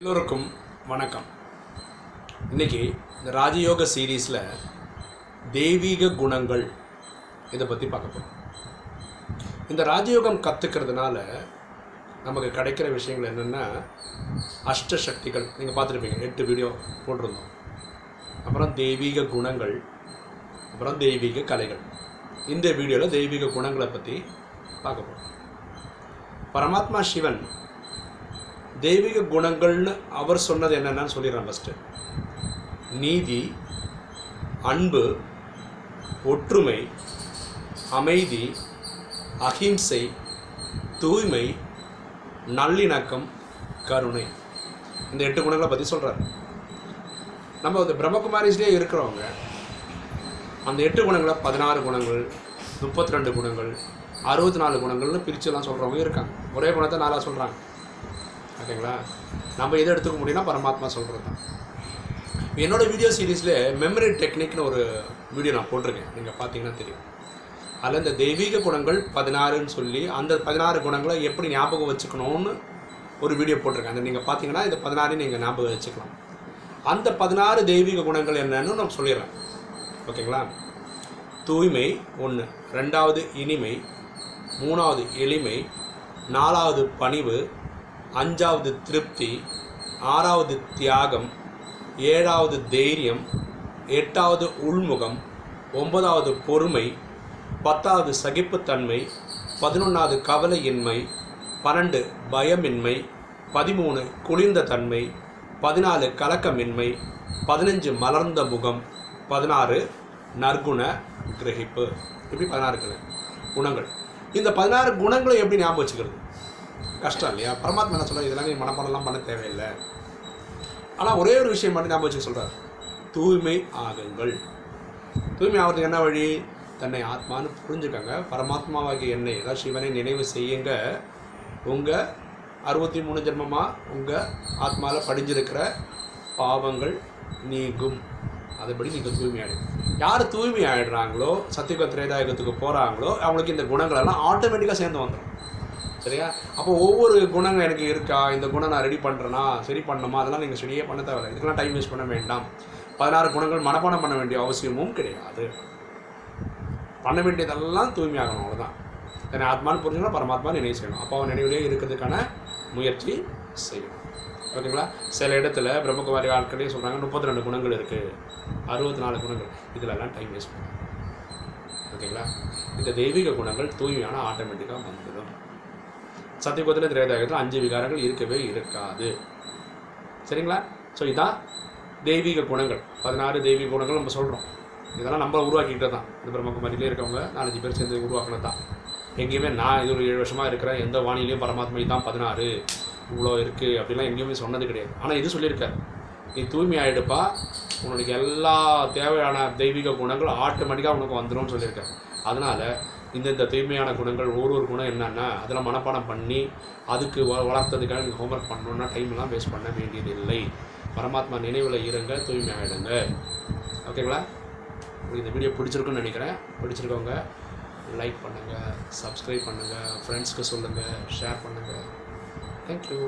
எல்லோருக்கும் வணக்கம். இன்னைக்கு இந்த ராஜயோக சீரீஸில் தெய்வீக குணங்கள் இதை பற்றி பார்க்க போகிறோம் இந்த ராஜயோகம் கற்றுக்கிறதுனால நமக்கு கிடைக்கிற விஷயங்கள் என்னென்னா அஷ்ட சக்திகள் நீங்கள் பார்த்துருப்பீங்க எட்டு வீடியோ போட்டிருந்தோம். அப்புறம் தெய்வீக குணங்கள் அப்புறம் தெய்வீக கலைகள். இந்த வீடியோவில் தெய்வீக குணங்களை பற்றி பார்க்க போகிறோம் பரமாத்மா சிவன் தெய்வீக குணங்கள்னு அவர் சொன்னது என்னென்னு சொல்லிடுறேன் ஃபஸ்ட்டு நீதி அன்பு ஒற்றுமை அமைதி அகிம்சை தூய்மை நல்லிணக்கம் கருணை. இந்த எட்டு குணங்களை பற்றி சொல்கிறார் நம்ம இந்த பிரம்மகுமாரிஸ்லேயே இருக்கிறவங்க அந்த எட்டு குணங்களை பதினாறு குணங்கள் முப்பத்தி ரெண்டு குணங்கள் அறுபத்தி நாலு குணங்கள்னு பிரிச்சுலாம் சொல்கிறவங்க இருக்காங்க. ஒரே குணத்தை நாளாக சொல்கிறாங்க ஓகேங்களா? நம்ம எதை எடுத்துக்க முடியும்னா பரமாத்மா சொல்கிறது தான். என்னோட வீடியோ சீரீஸில் மெமரி டெக்னிக்னு ஒரு வீடியோ நான் போட்டிருக்கேன். நீங்கள் பார்த்தீங்கன்னா தெரியும். அதில் இந்த தெய்வீக குணங்கள் பதினாறுன்னு சொல்லி அந்த பதினாறு குணங்களை எப்படி ஞாபகம் வச்சுக்கணும்னு ஒரு வீடியோ போட்டிருக்கேன். அந்த நீங்கள் பார்த்தீங்கன்னா இந்த பதினாறு நீங்கள் ஞாபகம் வச்சுக்கலாம். அந்த பதினாறு தெய்வீக குணங்கள் என்னன்னு நான் சொல்லிடுறேன். ஓகேங்களா? தூய்மை ஒன்று ரெண்டாவது இனிமை மூணாவது எளிமை நாலாவது பணிவு அஞ்சாவது திருப்தி ஆறாவது தியாகம் ஏழாவது தைரியம் எட்டாவது உள்முகம் ஒன்பதாவது பொறுமை பத்தாவது சகிப்புத்தன்மை பதினொன்றாவது கவலையின்மை பன்னெண்டு பயமின்மை பதிமூணு குளிர்ந்த தன்மை பதினாலு கலக்கமின்மை பதினஞ்சு மலர்ந்த முகம் பதினாறு நற்குண கிரகிப்பு. இப்படி பதினாறு குணங்கள். இந்த பதினாறு குணங்களை எப்படி ஞாபகம் வச்சுக்கிறது? கஷ்டம் இல்லையா? பரமாத்மா என்ன சொல்கிறார் இதெல்லாம் நீ மனப்பாடம்லாம் பண்ண தேவையில்லை. ஆனால் ஒரே ஒரு விஷயம் மட்டும் ஞாபகம் வச்சு சொல்கிறார் தூய்மை ஆகுங்கள். தூய்மை ஆகிறதுக்கு என்ன வழி? தன்னை ஆத்மான்னு புரிஞ்சுக்கோங்க. பரமாத்மாவாகிய என்னை ஏதாவது சிவனை நினைவு செய்யுங்க. உங்கள் அறுபத்தி மூணு ஜென்மமாக உங்கள் ஆத்மாவில் படிஞ்சிருக்கிற பாவங்கள் நீங்கும். அதுபடி நீங்கள் தூய்மை ஆகிடும் யார் தூய்மை ஆகிடுறாங்களோ சத்தியுக திரேதாயுகத்துக்கு போகிறாங்களோ அவங்களுக்கு இந்த குணங்கள் எல்லாம் ஆட்டோமேட்டிக்காக சேர்ந்து வந்துடும் சரியா? அப்போ ஒவ்வொரு குணங்கள் எனக்கு இருக்கா? இந்த குணம் நான் ரெடி பண்ணுறேனா சரி பண்ணணுமா? அதெல்லாம் நீங்கள் சரியே பண்ண தேவையில்லை. இதுக்கெல்லாம் டைம் வேஸ்ட் பண்ண வேண்டாம். பதினாறு குணங்கள் மனப்பாடம் பண்ண வேண்டிய அவசியமும் கிடையாது. பண்ண வேண்டியதெல்லாம் தூய்மையாகணும் அவ்வளோதான் தன்னை ஆத்மான்னு புரிஞ்சுன்னா பரமாத்மா நினைவு செய்யணும். அப்போ அவன் நினைவிலே இருக்கிறதுக்கான முயற்சி செய்யணும் ஓகேங்களா? சில இடத்துல பிரம்மகுமாரி ஆட்களே சொல்கிறாங்க முப்பத்தி ரெண்டு குணங்கள் இருக்குது அறுபத்தி நாலு குணங்கள். இதிலெல்லாம் டைம் வேஸ்ட் பண்ணும் ஓகேங்களா? இந்த தெய்வீக குணங்கள் தூய்மையான ஆட்டோமேட்டிக்காக வந்துடும். சத்தியகுதத்தில் திரேதாயத்தில் அஞ்சு விகாரங்கள் இருக்கவே இருக்காது. சரிங்களா? ஸோ இதான் தெய்வீக குணங்கள். பதினாறு தெய்வீக குணங்கள் நம்ம சொல்கிறோம் இதெல்லாம் நம்ம உருவாக்கிக்கிட்டே தான் இந்த பிரம்மகுமாரியிலே இருக்கவங்க நாலஞ்சு பேர் சேர்ந்து உருவாக்கினது தான் எங்கேயுமே நான் இது ஒரு ஏழு வருஷமாக இருக்கிறேன். எந்த வானிலையும் பரமாத்மை தான் பதினாறு. இவ்வளோ இருக்குது அப்படிலாம் எங்கேயுமே சொன்னது கிடையாது. ஆனால் இது சொல்லியிருக்காரு. நீ தூய்மை ஆகிடுப்பா உன்னுடைய எல்லா தேவையான தெய்வீக குணங்கள் ஆட்டோமேட்டிக்காக உனக்கு வந்துடும் சொல்லியிருக்காரு. அதனால் இந்தந்த தூய்மையான குணங்கள் ஒரு ஒரு குணம் என்னென்னா அதெல்லாம் மனப்பாடம் பண்ணி அதுக்கு வ வளர்த்ததுக்காக நீங்கள் ஹோம்ஒர்க் பண்ணணுன்னா டைம்லாம் வேஸ்ட் பண்ண வேண்டியதில்லை. பரமாத்மா நினைவில் இருங்க தூய்மையாகிடுங்க ஓகேங்களா உங்களுக்கு இந்த வீடியோ பிடிச்சிருக்குன்னு நினைக்கிறேன். பிடிச்சிருக்கவங்க லைக் பண்ணுங்கள் சப்ஸ்கிரைப் பண்ணுங்கள் ஃப்ரெண்ட்ஸ்க்கு சொல்லுங்கள் ஷேர் பண்ணுங்கள் தேங்க்யூ